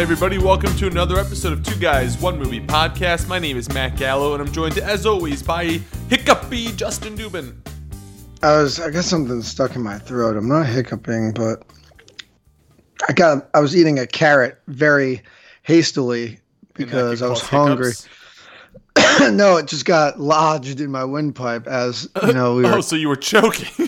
Hey, everybody, welcome to another episode of Two Guys, One Movie Podcast. My name is Matt Gallo, and I'm joined, as always, by Hiccupy Justin Dubin. I was I got something stuck in my throat. I'm not hiccuping, but I got I was eating a carrot very hastily because I was hungry. no, it just got lodged in my windpipe as you know we oh, were. oh, so you were choking.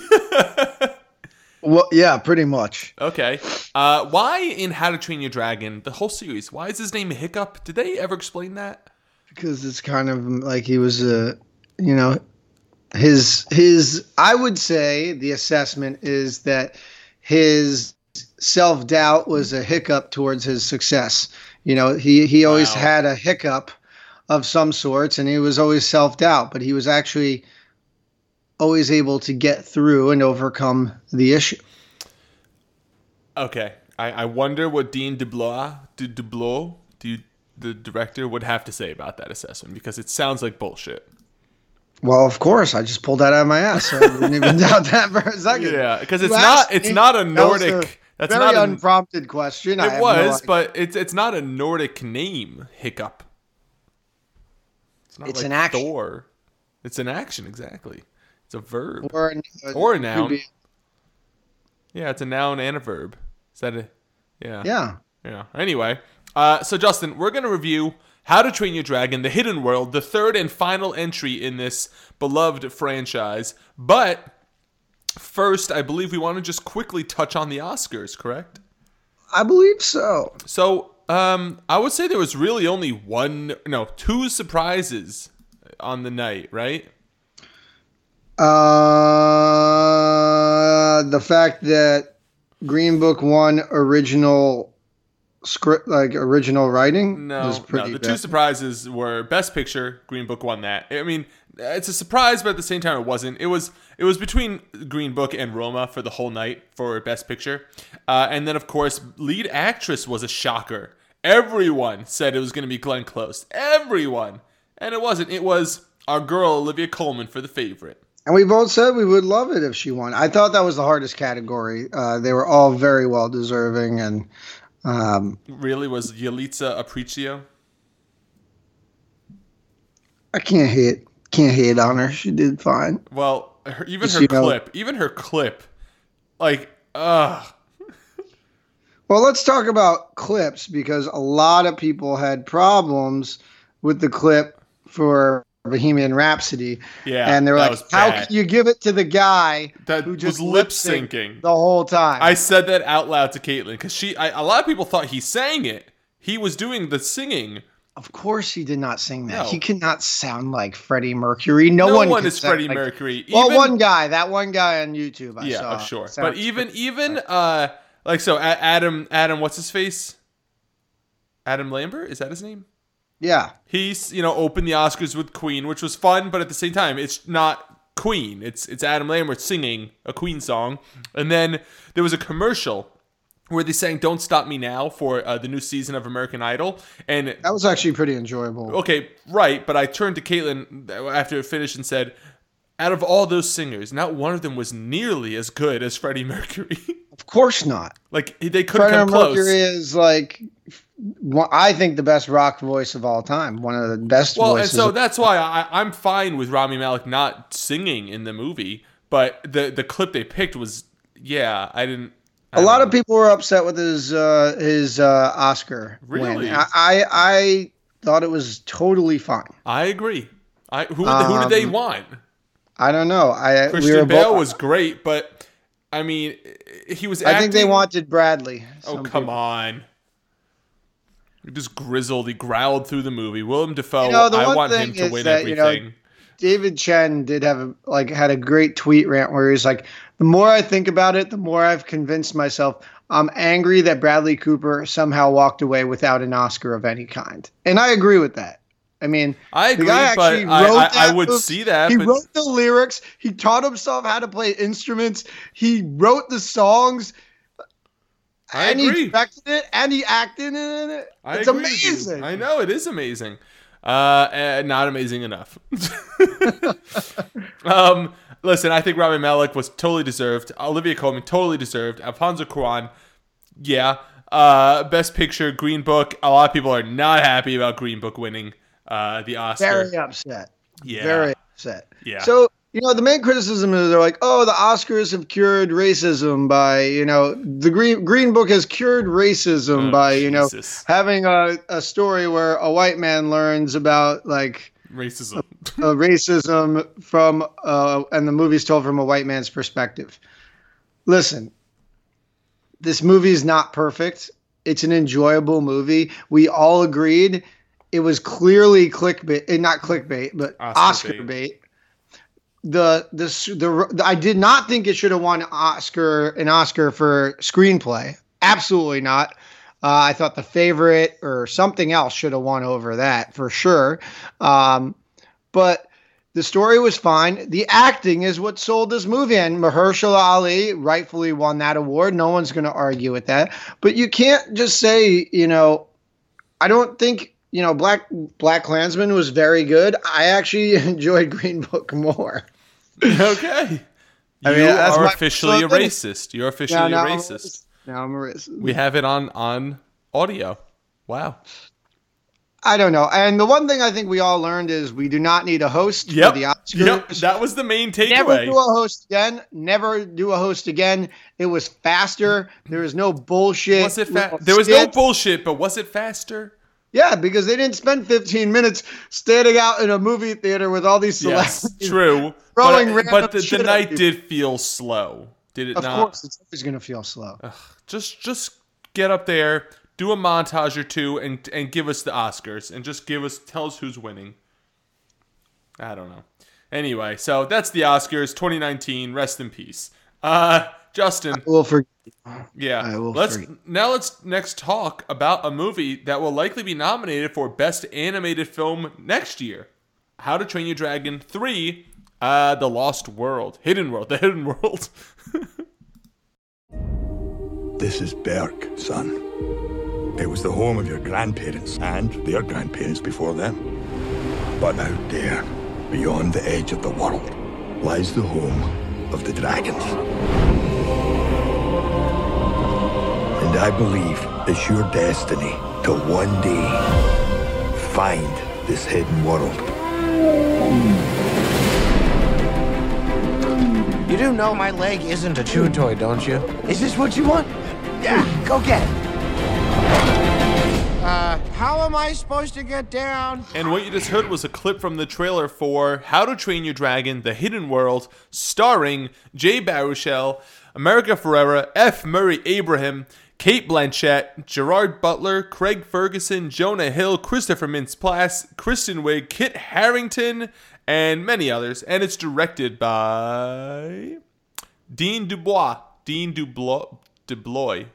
Well, yeah, pretty much. okay. Uh, why in How to Train Your Dragon, the whole series, why is his name Hiccup? Did they ever explain that? Because it's kind of like he was a, you know, his his. I would say the assessment is that his self doubt was a hiccup towards his success. You know, he he always Wow. had a hiccup of some sorts, and he was always self doubt, but he was actually always able to get through and overcome the issue. Okay. I, I wonder what Dean DeBlois, De, DeBlois, the, the director, would have to say about that assessment because it sounds like bullshit. Well, of course, I just pulled that out of my ass. So I didn't even doubt that for a second. Yeah, because it's not it's not a Nordic. That's Very not an, unprompted question. It no was, idea. but it's it's not a Nordic name. Hiccup. It's not It's like an action. Thor. It's an action, exactly. It's a verb. or a, Or a noun. Yeah, it's a noun and a verb. Is that a? Yeah. Yeah. Yeah. Anyway, uh, so Justin, we're gonna review How to Train Your Dragon: The Hidden World, the third and final entry in this beloved franchise. But first, I believe we want to just quickly touch on the Oscars. Correct? I believe so. So, um, I would say there was really only one, no, two surprises on the night, right? Uh, the fact that Green Book won original script, like original writing, No, was no. The bad. two surprises were Best Picture. Green Book won that. I mean, it's a surprise, but at the same time, it wasn't. It was it was between Green Book and Roma for the whole night for Best Picture, uh, and then of course, lead actress was a shocker. Everyone said it was going to be Glenn Close. Everyone, and it wasn't. It was our girl Olivia Colman for the favorite. And we both said we would love it if she won. I thought that was the hardest category. Uh, they were all very well deserving, and um, Really was Yalitza Aparicio. I can't hate can't hate on her. She did fine. Well, her, even her know- clip, even her clip, like, ugh. Well, let's talk about clips because a lot of people had problems with the clip for Bohemian Rhapsody. Yeah, and they were like, "How bad. can you give it to the guy That who was just lip syncing. the whole time?" I said that out loud to Caitlin because she, I, a lot of people thought he sang it. He was doing the singing. of course, he did not sing that. No. He cannot sound like Freddie Mercury. No, No, one, one is Freddie like- Mercury. Well, one guy, that one guy on YouTube. I yeah, saw, oh, sure. But even, even, uh, like so, Adam, Adam, what's his face? Adam Lambert is that his name? Yeah, He's you know opened the Oscars with Queen, which was fun, but at the same time, it's not Queen. It's it's Adam Lambert singing a Queen song, and then there was a commercial where they sang "Don't Stop Me Now" for uh, the new season of American Idol, and that was actually pretty enjoyable. okay, right. But I turned to Caitlin after it finished and said, "Out of all those singers, not one of them was nearly as good as Freddie Mercury. Of course not. like they couldn't Freddie come close." Freddie Mercury is like, I think the best rock voice of all time. One of the best Well, and voices. so of- that's why I, I'm fine with Rami Malek not singing in the movie, but the the clip they picked was, yeah, I didn't. I a lot know. of people were upset with his uh, his uh, Oscar Really? win. I, I I thought it was totally fine. I agree. I who who did they Um, want? I don't know. I we Christian were Bale both- was great, but I mean, he was. I think they wanted Bradley. Oh come people- on! He just grizzled. He growled through the movie. Willem Dafoe. You know, I want him to win that, you know, everything. David Chen did have a, like had a great tweet rant where he's like, the more I think about it, the more I've convinced myself I'm angry that Bradley Cooper somehow walked away without an Oscar of any kind, and I agree with that. I mean, I agree, but actually I, wrote I, I would movie. see that. he but wrote the lyrics. He taught himself how to play instruments. He wrote the songs. I and agree. he directed it, and he acted in it. I It's amazing. I know it is amazing. Uh, eh, not amazing enough. um, listen, I think Rami Malek was totally deserved. Olivia Colman totally deserved. Alfonso Cuarón, yeah. uh, Best Picture, Green Book. A lot of people are not happy about Green Book winning uh, the Oscar. Very upset. Yeah. Very upset. Yeah. So you know the main criticism is they're like, oh, the Oscars have cured racism by you know the Green Green Book has cured racism Oh, by you know having a, a story where a white man learns about like racism. uh, racism from uh, and the movie's told from a white man's perspective. Listen, this movie is not perfect. It's an enjoyable movie. We all agreed it was clearly clickbait, eh, not clickbait, but Oscar Oscar, bait. bait. The, the the the I did not think it should have won Oscar an Oscar for screenplay. Absolutely not. Uh, I thought the favorite or something else should have won over that for sure. Um, but the story was fine. The acting is what sold this movie, and Mahershala Ali rightfully won that award. No one's going to argue with that. But you can't just say, you know, I don't think you know Black Black Klansman was very good. I actually enjoyed Green Book more. okay. I you mean, that's are officially a racist. You're officially Now, a now I'm a racist. Now I'm a racist. We have it on on audio. Wow. I don't know. And the one thing I think we all learned is we do not need a host Yep. for the Oscars. Yep. That was the main takeaway. Never do a host again. Never do a host again. It was faster. There was no bullshit. Was it fa- There was no bullshit, but was it faster? Yeah, because they didn't spend 15 minutes standing out in a movie theater with all these celebrities. Yes, true. Throwing But, but the, the night did feel slow. Did it Of not? course, it's always going to feel slow. Just just get up there, do a montage or two, and and give us the Oscars, and just give us tell us who's winning. I don't know. Anyway, so that's the Oscars 2019. Rest in peace. Uh, Justin. Well, for Yeah. I will let's forget. now let's next talk about a movie that will likely be nominated for best animated film next year. How to Train Your Dragon 3 uh The Lost World. Hidden World, The Hidden World. This is Berk, son. It was the home of your grandparents and their grandparents before them. But out there, beyond the edge of the world, lies the home of the dragons. And I believe it's your destiny to one day find this hidden world. You do know my leg isn't a chew toy, don't you? Is this what you want? Yeah, go get it. Uh, how am I supposed to get down? and what you just heard was a clip from the trailer for How to Train Your Dragon: The Hidden World, starring Jay Baruchel, America Ferrera, F. Murray Abraham, Cate Blanchett, Gerard Butler, Craig Ferguson, Jonah Hill, Christopher Mintz-Plasse, Kristen Wiig, Kit Harington, and many others. And it's directed by Dean Dubois. Dean Dublo- Dubloy.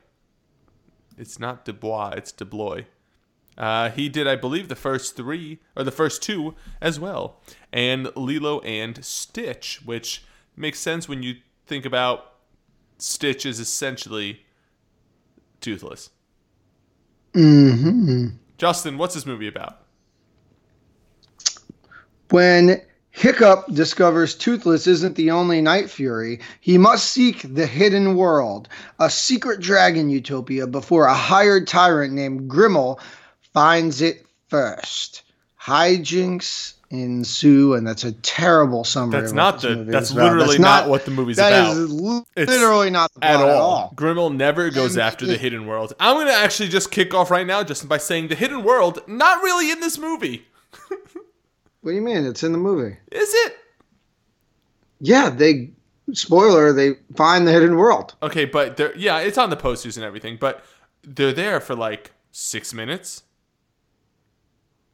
It's not Dubois, it's Dubloy. Uh, he did, I believe, the first three or the first two as well, and Lilo and Stitch, which makes sense when you think about Stitch is essentially toothless. hmm Justin, what's this movie about? When Hiccup discovers Toothless isn't the only Night Fury, he must seek the hidden world, a secret dragon utopia, before a hired tyrant named Grimmel finds it first. Hijinks ensue, and that's a terrible summary. That's not the. That's is about. literally not, what the movie's That about. is li- It's literally not the at plot all. Grimmel never goes And after the hidden world. I'm gonna actually just kick off right now, Justin, by saying the hidden world not really in this movie. What do you mean? It's in the movie. Is it? Yeah, they. Spoiler: They find the hidden world. Okay, but yeah, it's on the posters and everything, but they're there for like six minutes.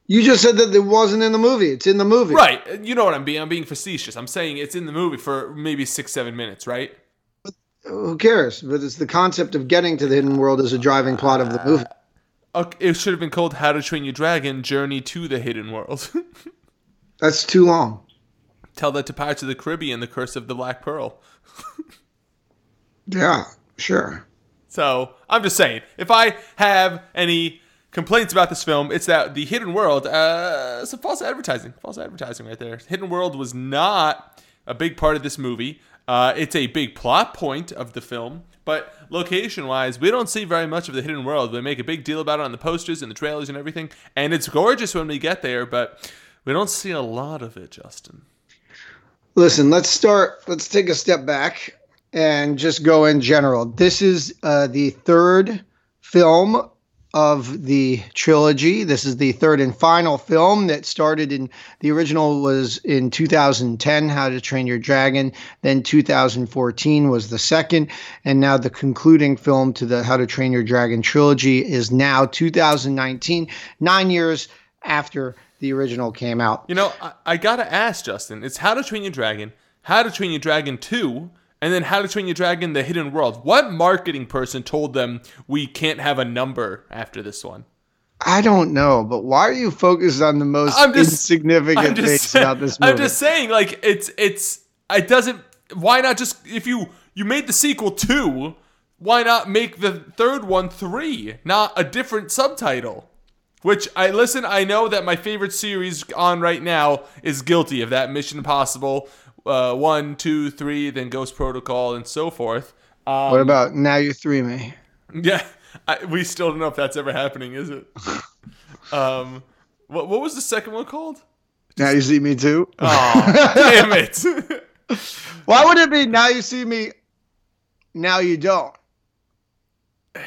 You just said that it wasn't in the movie. It's in the movie. Right. You know what I'm being I'm being facetious. I'm saying it's in the movie for maybe six, seven minutes, right? Who cares? But it's the concept of getting to the hidden world is a driving plot of the ah. movie. Okay, it should have been called How to Train Your Dragon: Journey to the Hidden World. That's too long. Tell that to Pirates of the Caribbean: The Curse of the Black Pearl. Yeah, sure. So I'm just saying, if I have any complaints about this film, it's that the Hidden World, uh, some false advertising, false advertising right there. Hidden World was not a big part of this movie. Uh, it's a big plot point of the film, But location wise, we don't see very much of the hidden world. We make a big deal about it on the posters and the trailers and everything, and it's gorgeous when we get there, but we don't see a lot of it, Justin. Listen, let's start. Let's take a step back and just go in general. This is uh, the third film of the trilogy. This is the third and final film that started in the original was in 2010, How to Train Your Dragon. Then 2014 was the second, and now the concluding film to the How to Train Your Dragon trilogy is now 2019, nine years after the original came out. You know, I, I gotta ask Justin. It's How to Train Your Dragon, How to Train Your Dragon Two, and then How to Train Your Dragon: The Hidden World. What marketing person told them we can't have a number after this one? I don't know, but why are you focused on the most I'm just- insignificant I'm just, things about this movie? I'm just saying, like it's it's it doesn't. Why not just if you you made the sequel two, why not make the third one three, not a different subtitle? Which I listen. I know that my favorite series on right now is guilty of that. Mission Impossible, uh, one, two, three, then Ghost Protocol, and so forth. Um, what about now you three me? yeah, I, we still don't know if that's ever happening, is it? um, what what was the second one called? Now you see me too. Oh, damn it! Why would it be now you see me? Now you don't. Or I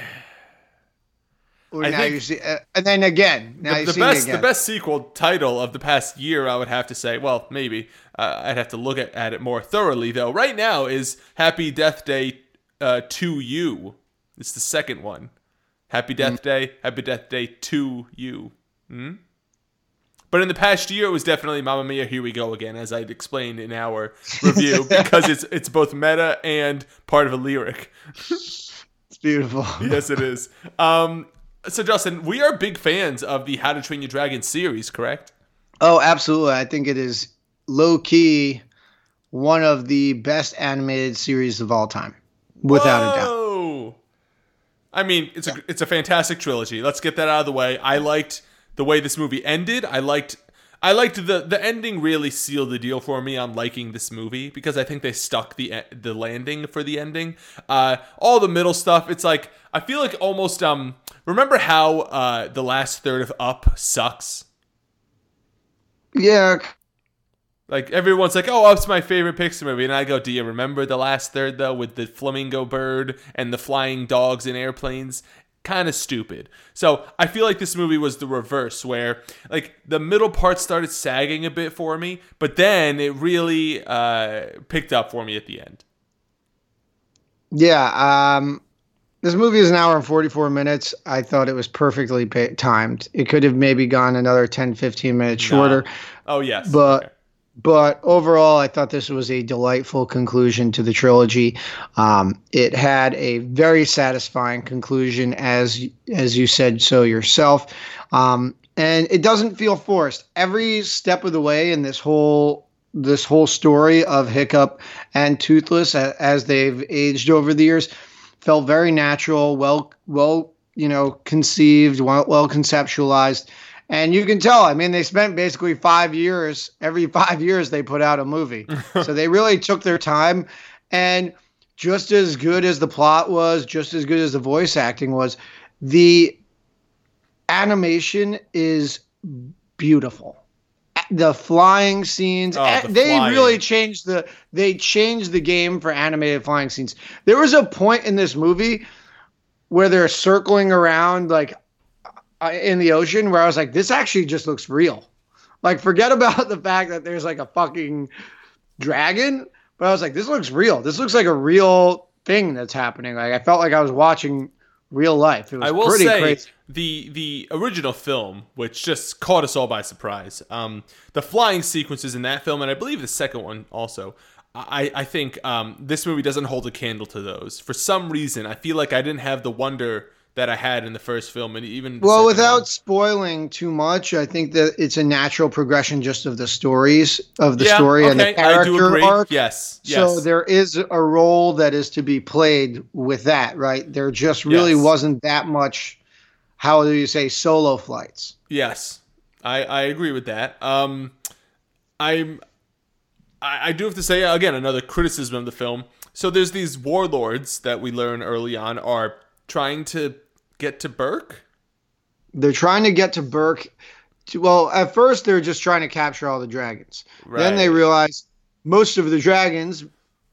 now think- you see, uh, and then again. Now the, you the see best the best sequel title of the past year i would have to say well maybe uh, i'd have to look at, at it more thoroughly though right now is happy death day uh, to you it's the second one happy Mm. death day happy death day to you hmm? but in the past year it was definitely Mamma Mia Here We Go Again as I'd explained in our review because it's it's both meta and part of a lyric It's beautiful. yes it is um so Justin we are big fans of the How to Train Your Dragon series correct Oh, absolutely. I think it is low key one of the best animated series of all time, without a doubt. Whoa. I mean, it's a it's a fantastic trilogy. Let's get that out of the way. I liked the way this movie ended. I liked I liked the the ending really sealed the deal for me on liking this movie because I think they stuck the the landing for the ending. Uh, all the middle stuff, it's like I feel like almost um remember how uh the last third of Up sucks. Yeah, Like everyone's like, "Oh, Up's my favorite Pixar movie," and I go, "Do you remember the last third though, with the flamingo bird and the flying dogs and airplanes?" Kind of stupid. So I feel like this movie was the reverse, where like the middle part started sagging a bit for me, but then it really uh, picked up for me at the end. Yeah, um, this movie is an hour and 44 minutes. I thought it was perfectly pa- timed. It could have maybe gone another 10, 15 minutes shorter. Oh yes, But- Okay. But overall, I thought this was a delightful conclusion to the trilogy. Um, it had a very satisfying conclusion, as as you said so yourself, um, and it doesn't feel forced. Every step of the way in this whole this whole story of Hiccup and Toothless, as they've aged over the years, felt very natural, well well you know conceived, well, well conceptualized. And you can tell, I mean, they spent basically five years, every five years they put out a movie. so they really took their time. And just as good as the plot was, just as good as the voice acting was, the animation is beautiful. The flying scenes, Oh, eh, the they flying. really changed the they changed the game for animated flying scenes. There was a point in this movie where they're circling around like in the ocean where I was like, this actually just looks real. Like, forget about the fact that there's like a fucking dragon, but I was like, this looks real. This looks like a real thing that's happening. Like, I felt like I was watching real life. It was I will pretty say crazy. the the original film, which just caught us all by surprise. Um, the flying sequences in that film, and I believe the second one also. I, I think um, this movie doesn't hold a candle to those. For some reason, I feel like I didn't have the wonder that I had in the first film, and even Well, without one. spoiling too much, I think that it's a natural progression just of the stories of the Yeah, story and the okay, I do character arc. Yes, yes. So there is a role that is to be played with that, right? There just really Yes. wasn't that much. How do you say solo flights? Yes, I, I agree with that. Um, I'm I, I do have to say again another criticism of the film. So there's these warlords that we learn early on are trying to get to Berk. They're trying to get to Berk. To, well, at first they're just trying to capture all the dragons. Then they realize most of the dragons,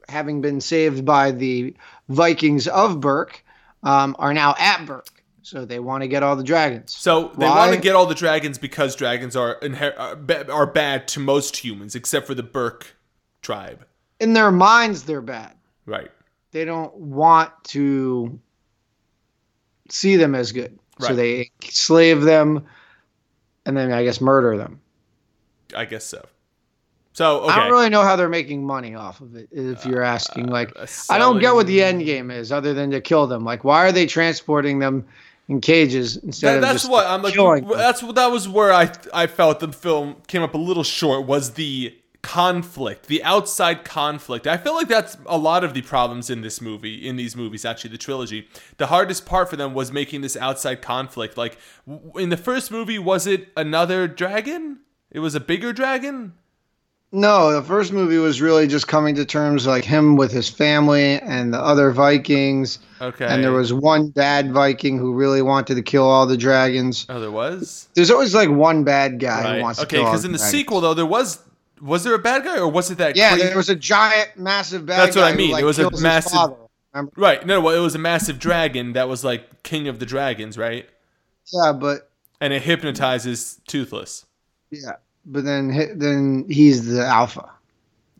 having been saved by the Vikings of Berk, um, are now at Berk. So they want to get all the dragons. So they Why? want to get all the dragons because dragons are inher- are, are bad to most humans except for the Berk tribe. In their minds, they're bad. Right. They don't want to see them as good. So they slave them and then I guess murder them. I guess so. So okay. I don't really know how they're making money off of it. If you're asking, like, uh, I don't get what the end game is, other than to kill them. Like, why are they transporting them in cages instead of that's just what I'm like. them? That's what that was where I I felt the film came up a little short. Was the conflict, the outside conflict. I feel like that's a lot of the problems in this movie, in these movies, actually, the trilogy. The hardest part for them was making this outside conflict. Like in the first movie, was it another dragon? It was a bigger dragon. No, the first movie was really just coming to terms like him with his family and the other Vikings. Okay. And there was one bad Viking who really wanted to kill all the dragons. Oh, there was. There's always like one bad guy Right. who wants to Okay, kill all because in the dragons. sequel though, there was was there a bad guy or was it that? Yeah, crazy- there was a giant, massive bad guy. That's what I who, mean. like, It was a massive-. Right. No, well, it was a massive dragon that was like king of the dragons, right? Yeah, but And it hypnotizes Toothless. yeah, but then then he's the alpha.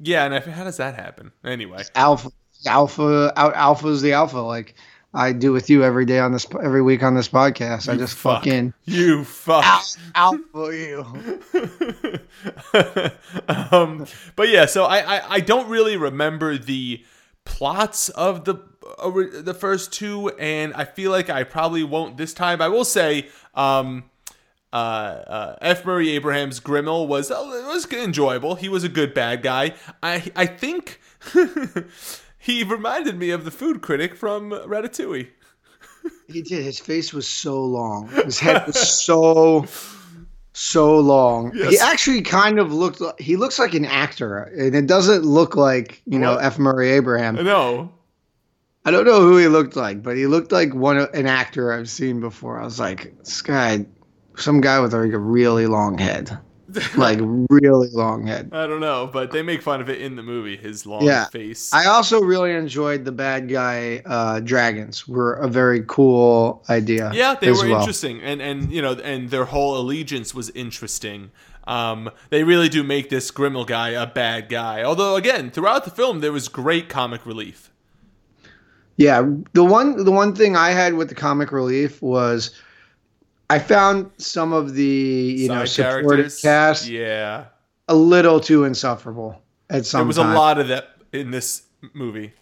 Yeah, and I, how does that happen? Anyway, alpha alpha out alpha's the alpha like i do with you every day on this every week on this podcast i just fuck. fucking you fuck. al- alpha you um, but yeah, so I, I I don't really remember the plots of the uh, the first two, and I feel like I probably won't this time. I will say, um, uh, uh, F. Murray Abraham's Grimmel was uh, was enjoyable. He was a good bad guy. I I think he reminded me of the food critic from Ratatouille. he did. His face was so long. His head was so so long. He actually kind of looked like he looks like an actor and it doesn't look like you know What? f. Murray abraham. No, i don't know who he looked like but he looked like one of- an actor i've seen before. I was like this guy some guy with like a really long head like really long head I don't know, but they make fun of it in the movie. His long Yeah. face. I also really enjoyed the bad guy uh, dragons. Were a very cool idea. Yeah, they were well. interesting, and and you know, and their whole allegiance was interesting. Um, they really do make this Grimmel guy a bad guy. Although, again, throughout the film, there was great comic relief. Yeah, the one the one thing I had with the comic relief was I found some of the you know Side supporting characters, cast yeah, a little too insufferable at some there was time. a lot of that in this movie.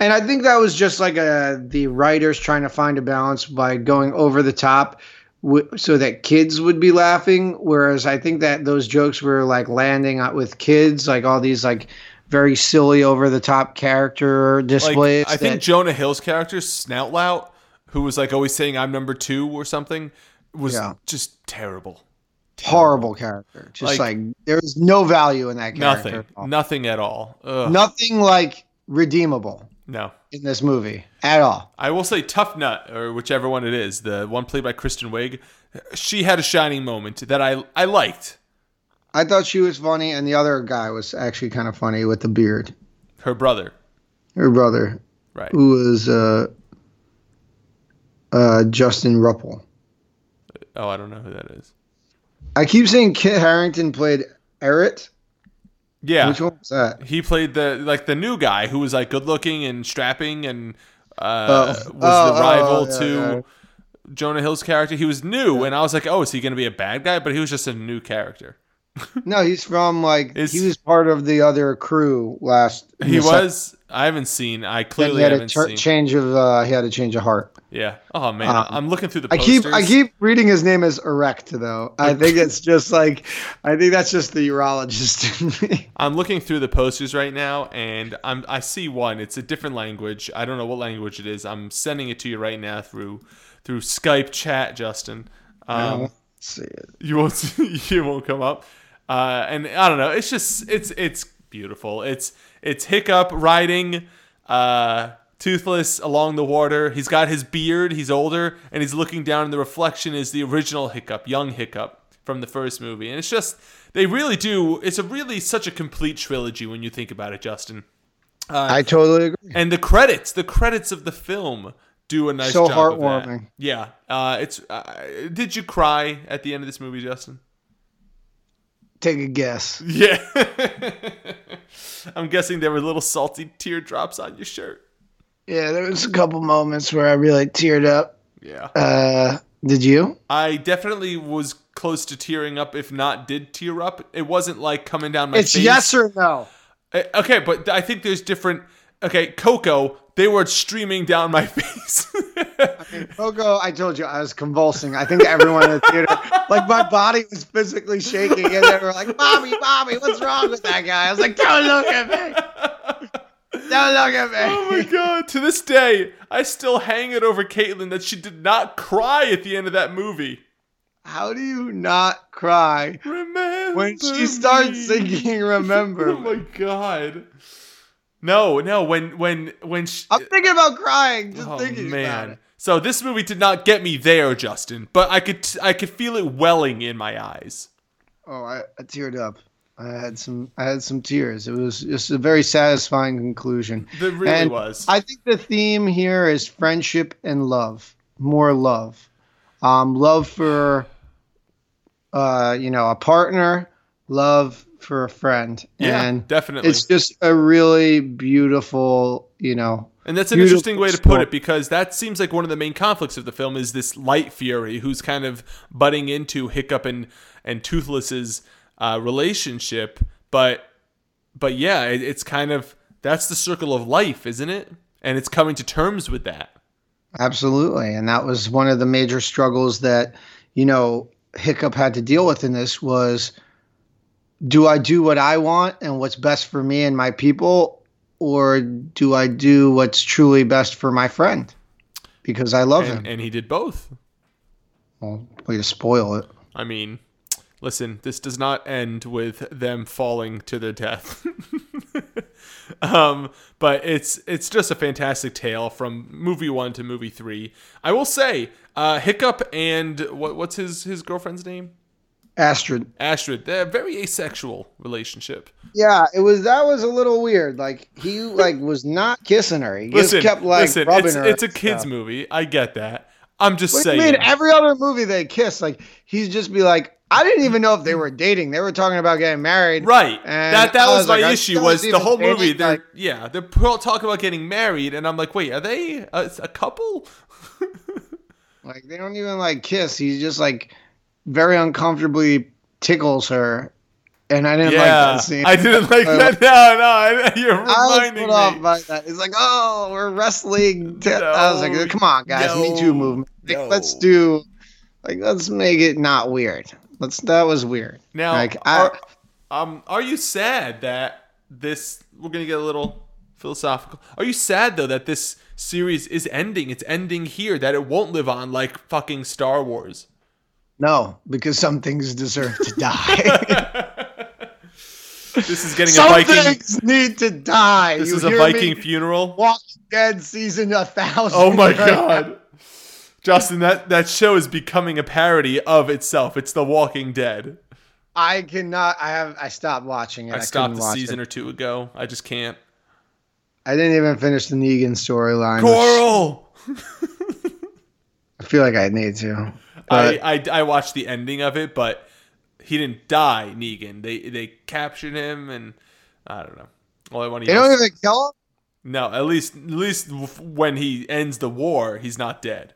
And I think that was just like a, the writers trying to find a balance by going over the top w- so that kids would be laughing. Whereas I think that those jokes were like landing out with kids, like all these like very silly over the top character Like, displays. I think Jonah Hill's character Snotlout, who was like always saying "I'm number two or something, was Yeah. just terrible. horrible character. Just Like- like, there's no value in that character. Nothing, at all. nothing at all. Ugh, Nothing like redeemable no. in this movie at all. I will say Tough Nut, or whichever one it is, the one played by Kristen Wiig. She had a shining moment that I I liked. I thought she was funny, and the other guy was actually kind of funny with the beard. Her brother, Her brother, right? who was uh, uh, Justin Rupple. Oh, I don't know who that is. I keep saying Kit Harington played Eret. Yeah, Which one was that? he played the like the new guy who was like good looking and strapping and uh, Oh. was Oh, the rival oh, yeah, to yeah. Jonah Hill's character. He was new, and I was like, oh, is he going to be a bad guy? But he was just a new character. No, he's from like Is- he was part of the other crew last. He was. I haven't seen. I clearly he had a haven't tur- seen. change of. Uh, he had a change of heart. yeah. Oh man, Um, I'm looking through the I keep I keep reading his name as erect though. I think it's just like I think that's just the urologist in me. I'm looking through the posters right now, and I'm I see one. It's a different language. I don't know what language it is. I'm sending it to you right now through through Skype chat, Justin. Um, Let's see it. you won't see, you won't come up, uh, and I don't know. It's just it's it's beautiful. It's it's hiccup riding uh, toothless along the water. He's got his beard. He's older, and he's looking down, and the reflection is the original Hiccup, young Hiccup from the first movie. And it's just they really do. It's a really such a complete trilogy when you think about it, Justin. Uh, I totally agree. And the credits, the credits of the film do a nice so job. So heartwarming. Yeah. Uh, it's. Uh, did you cry at the end of this movie, Justin? Take a guess. Yeah. I'm guessing there were little salty teardrops on your shirt. Yeah, there was a couple moments where I really teared up. Yeah. Uh, did you? I definitely was close to tearing up, if not did tear up. It wasn't like coming down my it's face. yes or no. Uh, okay, but I think there's different. Okay, Coco, they were streaming down my face. I mean, Coco, I told you I was convulsing. I think everyone in the theater, like my body was physically shaking, and they were like, "Bobby, Bobby, what's wrong with that guy?" I was like, "Don't look at me." Don't look at me. Oh my god. To this day, I still hang it over Caitlin that she did not cry at the end of that movie. How do you not cry remember when she starts singing Remember? oh my god. No, no, when when when she, I'm thinking about crying just oh, thinking man. about it. So this movie did not get me there, Justin, but I could I could feel it welling in my eyes. Oh, I, I teared up. I had some I had some tears. It was just a very satisfying conclusion. It really and was. I think the theme here is friendship and love. More love. Um, love for uh, you know, a partner, love for a friend. Yeah, and definitely. It's just a really beautiful, you know, and that's an interesting way to put it because that seems like one of the main conflicts of the film is this light fury who's kind of butting into Hiccup and and Toothless's uh, relationship, but but yeah, it, it's kind of that's the circle of life, isn't it? And it's coming to terms with that. Absolutely, and that was one of the major struggles that you know Hiccup had to deal with in this was do I do what I want and what's best for me and my people or do I do what's truly best for my friend because I love and, him and he did both. Well, way to spoil it. I mean, listen, this does not end with them falling to their death. um, but it's it's just a fantastic tale from movie one to movie three. I will say, uh, Hiccup and what what's his his girlfriend's name? Astrid. Astrid. They're a very asexual relationship. Yeah, it was that was a little weird. Like he like was not kissing her. He listen, just kept like listen, rubbing it's, her. It's a kids movie. I get that. I'm just what saying. I mean, every other movie they kiss, like he's just be like, I didn't even know if they were dating. They were talking about getting married. Right. And that that I was, my like, issue. Was the whole dating? movie? They're Like, yeah, they're talking about getting married, and I'm like, wait, are they a, a couple? like they don't even like kiss. He's just like very uncomfortably tickles her, and I didn't like that scene. I didn't like Uh, that. No, no, I- you're reminding I was put off by that. It's like, oh, we're wrestling. T-. I was like, come on, guys, Me Too movement. Like, no. Let's do, like, let's make it not weird. Let's. That was weird. Now, like, I, um, are you sad that this? We're gonna get a little philosophical. Are you sad though that this series is ending? It's ending here. That it won't live on like fucking Star Wars. No, because some things deserve to die. This is getting a Viking. some things need to die. This You is a Viking me? funeral. Walking Dead season a thousand. Oh my right now. god. Justin, that, that show is becoming a parody of itself. It's The Walking Dead. I cannot. I have. I stopped watching it. I I, stopped a season it. or two ago. I just can't. I didn't even finish the Negan storyline. Coral! I feel like I need to. I, I, I watched the ending of it, but he didn't die, Negan. They they captured him, and I don't know. All I want to they don't even kill him. No, at least at least when he ends the war, he's not dead.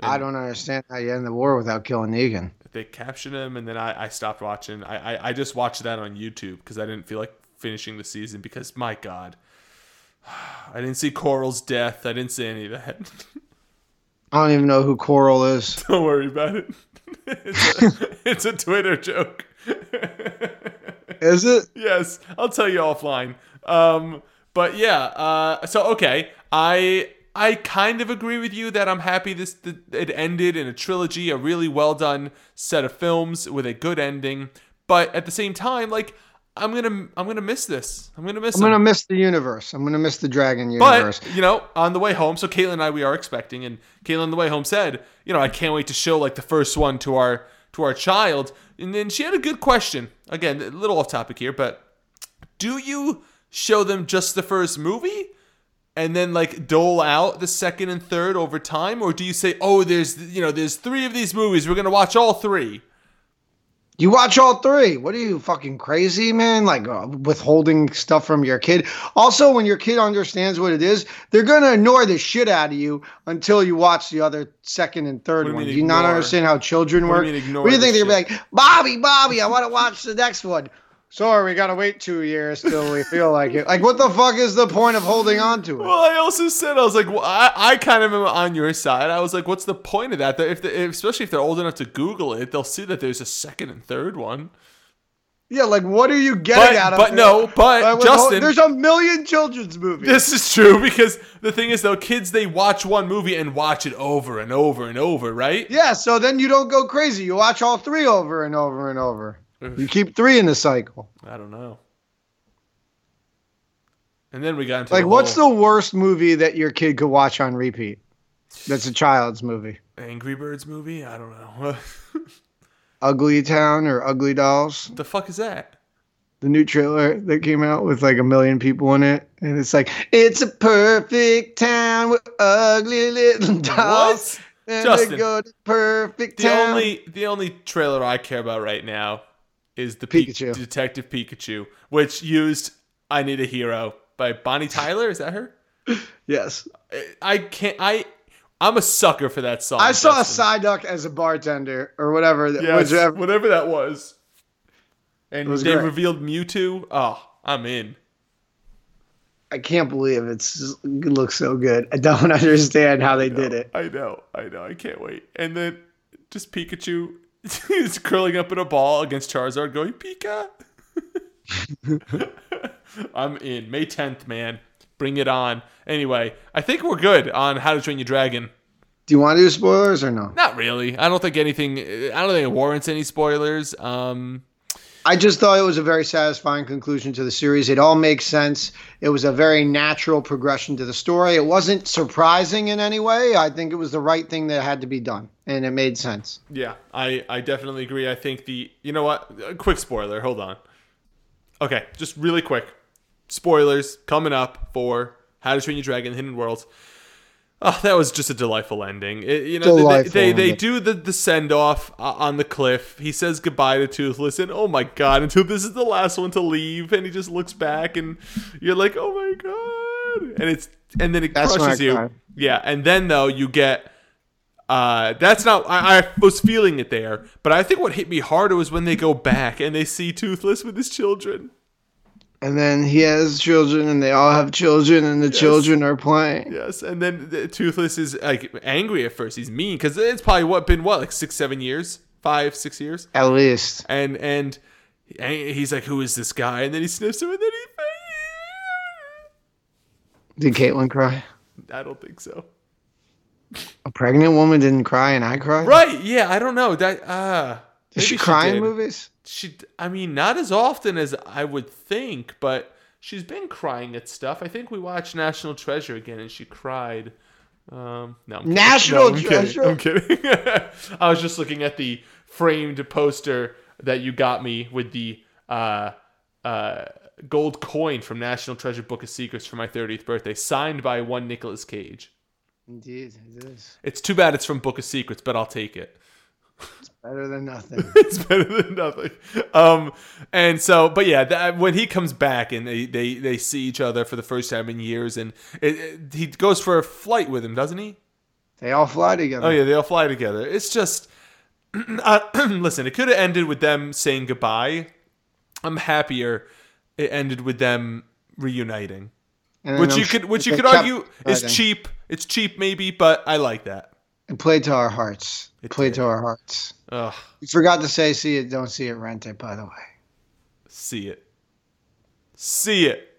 I don't understand how you end the war without killing Negan. They captured him, and then I, I stopped watching. I, I, I just watched that on YouTube because I didn't feel like finishing the season because my God, I didn't see Coral's death. I didn't see any of that. I don't even know who Coral is. Don't worry about it. It's a, it's a Twitter joke. Is it? yes, I'll tell you offline. Um, but yeah, uh, so okay, I I kind of agree with you that I'm happy this th- it ended in a trilogy, a really well done set of films with a good ending. But at the same time, like I'm gonna I'm gonna miss this. I'm gonna miss. I'm him. gonna miss the universe. I'm gonna miss the dragon universe. But you know, on the way home, so Caitlin and I we are expecting, and Caitlin on the way home said, you know, I can't wait to show like the first one to our to our child. And then she had a good question. Again, a little off topic here, but do you show them just the first movie? And then like dole out the second and third over time, or do you say, "Oh, there's you know, there's three of these movies. We're gonna watch all three. You watch all three. What are you fucking crazy, man? Like uh, withholding stuff from your kid. Also, when your kid understands what it is, they're gonna ignore the shit out of you until you watch the other second and third What do you one. Do you not understand how children What work? do what do you the think they're gonna be like, Bobby, Bobby? I want to watch the next one. Sorry, we gotta wait two years till we feel like it. Like, what the fuck is the point of holding on to it? Well, I also said I was like, well, I, I kind of am on your side. I was like, what's the point of that? That If, the, if especially if they're old enough to Google it, they'll see that there's a second and third one. Yeah, like what are you getting But- out of but no, but Like, Justin- there's a million children's movies. This is true because the thing is, though, kids they watch one movie and watch it over and over and over, right? Yeah, so then you don't go crazy. You watch all three over and over and over. You keep three in the cycle. I don't know. And then we got into Like, the what's the worst movie that your kid could watch on repeat? That's a child's movie. Angry Birds movie? I don't know. Ugly Town or Ugly Dolls. the fuck is that? The new trailer that came out with like a million people in it. And it's like, it's a perfect town with ugly little dolls. And Justin, they go to perfect The town. only the only trailer I care about right now is the Pi- Pikachu. Detective Pikachu, which used "I Need a Hero" by Bonnie Tyler. Is that her? yes. I can't. I I'm a sucker for that song. I saw Justin. Psyduck as a bartender or whatever. Yes, whichever- whatever that was. And was they great. revealed Mewtwo. Oh, I'm in. I can't believe it's it looks so good. I don't understand how they did it. I know. I know. I can't wait. And then just Pikachu is curling up in a ball against Charizard, going Pika. I'm in. May 10th, man. Bring it on. Anyway, I think we're good on How to Train Your Dragon. Do you want to do spoilers or no? Not really. I don't think anything. I don't think it warrants any spoilers. Um, I just thought it was a very satisfying conclusion to the series. It all makes sense. It was a very natural progression to the story. It wasn't surprising in any way. I think it was the right thing that had to be done, and it made sense. Yeah, I, I definitely agree. I think the you know what? A quick spoiler. Hold on. Okay, just really quick. Spoilers coming up for How to Train Your Dragon: Hidden Worlds. Oh, that was just a delightful ending. It- you know, they- Delightful they, they, ending. do the, the send off uh, on the cliff. He says goodbye to Toothless, and oh my god, until this is the last one to leave, and he just looks back, and you're like, oh my god, and it's and then it That's crushes you. cried. Yeah, and then though you get uh, that's not. I, I was feeling it there, but I think what hit me harder was when they go back and they see Toothless with his children. And then he has children, and they all have children, and the children are playing. Yes, and then the Toothless is like angry at first. He's mean because it's probably what been what like six, seven years, five, six years, At least. and and he's like, "Who is this guy?" And then he sniffs him, and then he. Did Caitlin cry? I don't think so. A pregnant woman didn't cry, and I cried. Right? Yeah, I don't know. That uh Does she maybe cry in did. movies? She, I mean, not as often as I would think, but she's been crying at stuff. I think we watched National Treasure again, and she cried. Um, no, I'm. National No, I'm Treasure? Kidding. I'm kidding. I was just looking at the framed poster that you got me with the uh, uh, gold coin from National Treasure Book of Secrets for my 30th birthday, signed by one Nicolas Cage. Indeed, it is It's too bad it's from Book of Secrets, but I'll take it. Better than nothing. it's better than nothing. Um, and so, but yeah, that, when he comes back and they, they, they see each other for the first time in years, and it, it- he goes for a flight with him, doesn't he? they all fly together. Oh yeah, they all fly together. It's just, uh, listen, it could have ended with them saying goodbye. I'm happier it ended with them reuniting, which I'm you could, which you could argue is cheap. It's cheap, maybe, but I like that. It played to our hearts. It played did. to our hearts. Ugh, You forgot to say, see it, don't see it, rent it, by the way. see it, see it.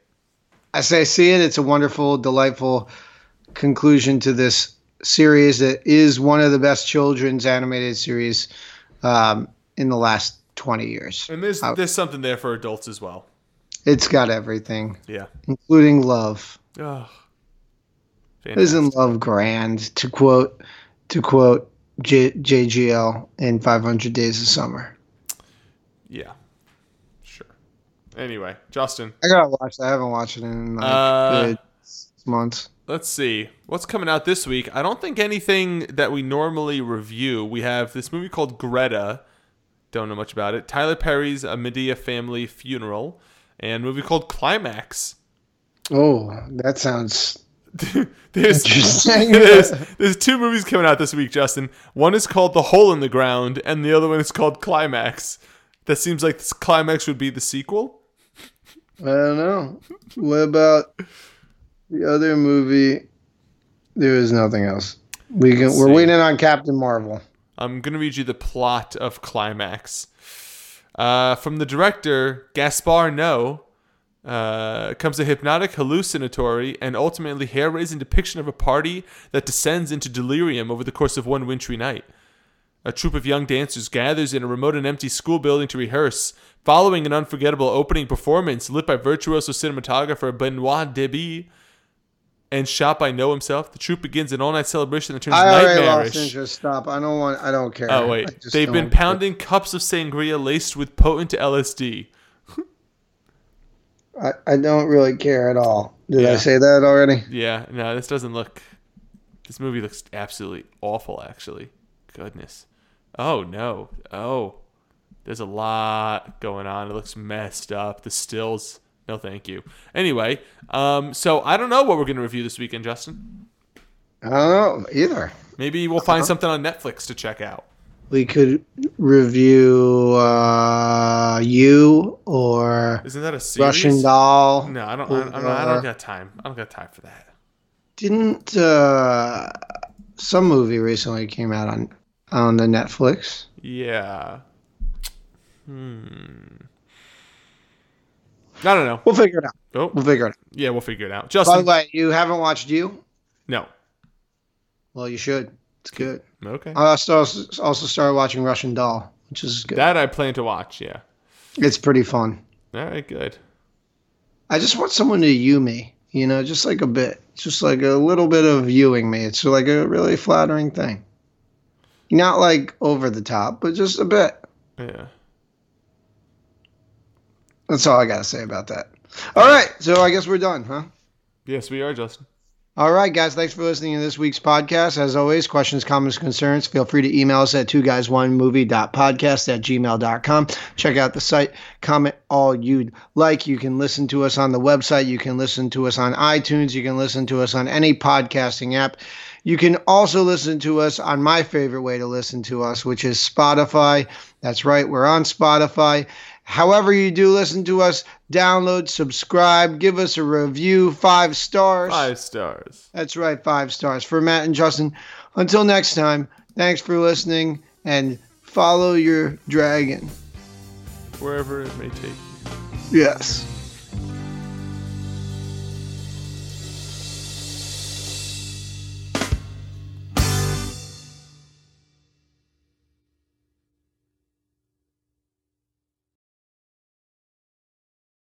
I say, see it. It's a wonderful, delightful conclusion to this series that is one of the best children's animated series um, in the last 20 years. And there's there's something there for adults as well. It's got everything. Yeah. Including love. Oh. Isn't love grand? To quote to quote J- JGL in 500 Days of Summer. Yeah. Sure. Anyway, Justin. I gotta watch that. I haven't watched it in like uh, months. Let's see. What's coming out this week? I don't think anything that we normally review. We have this movie called Greta. Don't know much about it. Tyler Perry's A Madea Family Funeral. And a movie called Climax. Oh, that sounds there's, there's, there's two movies coming out this week, Justin. One is called The Hole in the Ground, and the other one is called Climax. That seems like this Climax would be the sequel. I don't know. What about the other movie? There is nothing else. We can. we're waiting on Captain Marvel. I'm gonna read you the plot of Climax. Uh, from the director Gaspar Noé, uh, comes a hypnotic, hallucinatory, and ultimately hair raising depiction of a party that descends into delirium over the course of one wintry night. A troupe of young dancers gathers in a remote and empty school building to rehearse, following an unforgettable opening performance lit by virtuoso cinematographer Benoit Debie and shot by Noé himself. The troupe begins an all-night celebration that turns I nightmarish. Lost interest. Stop! I don't want. I don't care. Oh wait, they've been pounding cups of sangria laced with potent LSD. I, I don't really care at all. Did yeah. I say that already? Yeah. No, this doesn't look. This movie looks absolutely awful. Actually, goodness. Oh no. Oh, there's a lot going on. It looks messed up. The stills. No, thank you. Anyway, um, so I don't know what we're going to review this weekend, Justin. I don't know either. Maybe we'll find uh-huh. something on Netflix to check out we could review uh, you or isn't that a series? Russian Doll? No, I don't. Or, I, don't, I don't got time. I don't got time for that. Didn't uh, some movie recently came out on on the Netflix? Yeah. Hmm. I don't know. We'll figure it out. Oh. We'll figure it out. Yeah, we'll figure it out. Justin. By the way, you haven't watched you? No. Well, you should. It's good. Okay. I also also started watching Russian Doll, which is good. That I plan to watch. Yeah. It's pretty fun. All right, good. I just want someone to you me, you know, just like a bit, just like a little bit of viewing me. It's like a really flattering thing. Not like over the top, but just a bit. Yeah. That's all I got to say about that. All right, so I guess we're done, huh? Yes, we are, Justin. All right, guys. Thanks for listening to this week's podcast. As always, questions, comments, concerns, feel free to email us at two guys one movie.podcast at gmail.com. Check out the site, comment all you'd like. You can listen to us on the website. You can listen to us on iTunes. You can listen to us on any podcasting app. You can also listen to us on my favorite way to listen to us, which is Spotify. That's right, we're on Spotify. However, you do listen to us, download, subscribe, give us a review, five stars. Five stars. That's right, five stars. For Matt and Justin, until next time, thanks for listening and follow your dragon. Wherever it may take you. Yes.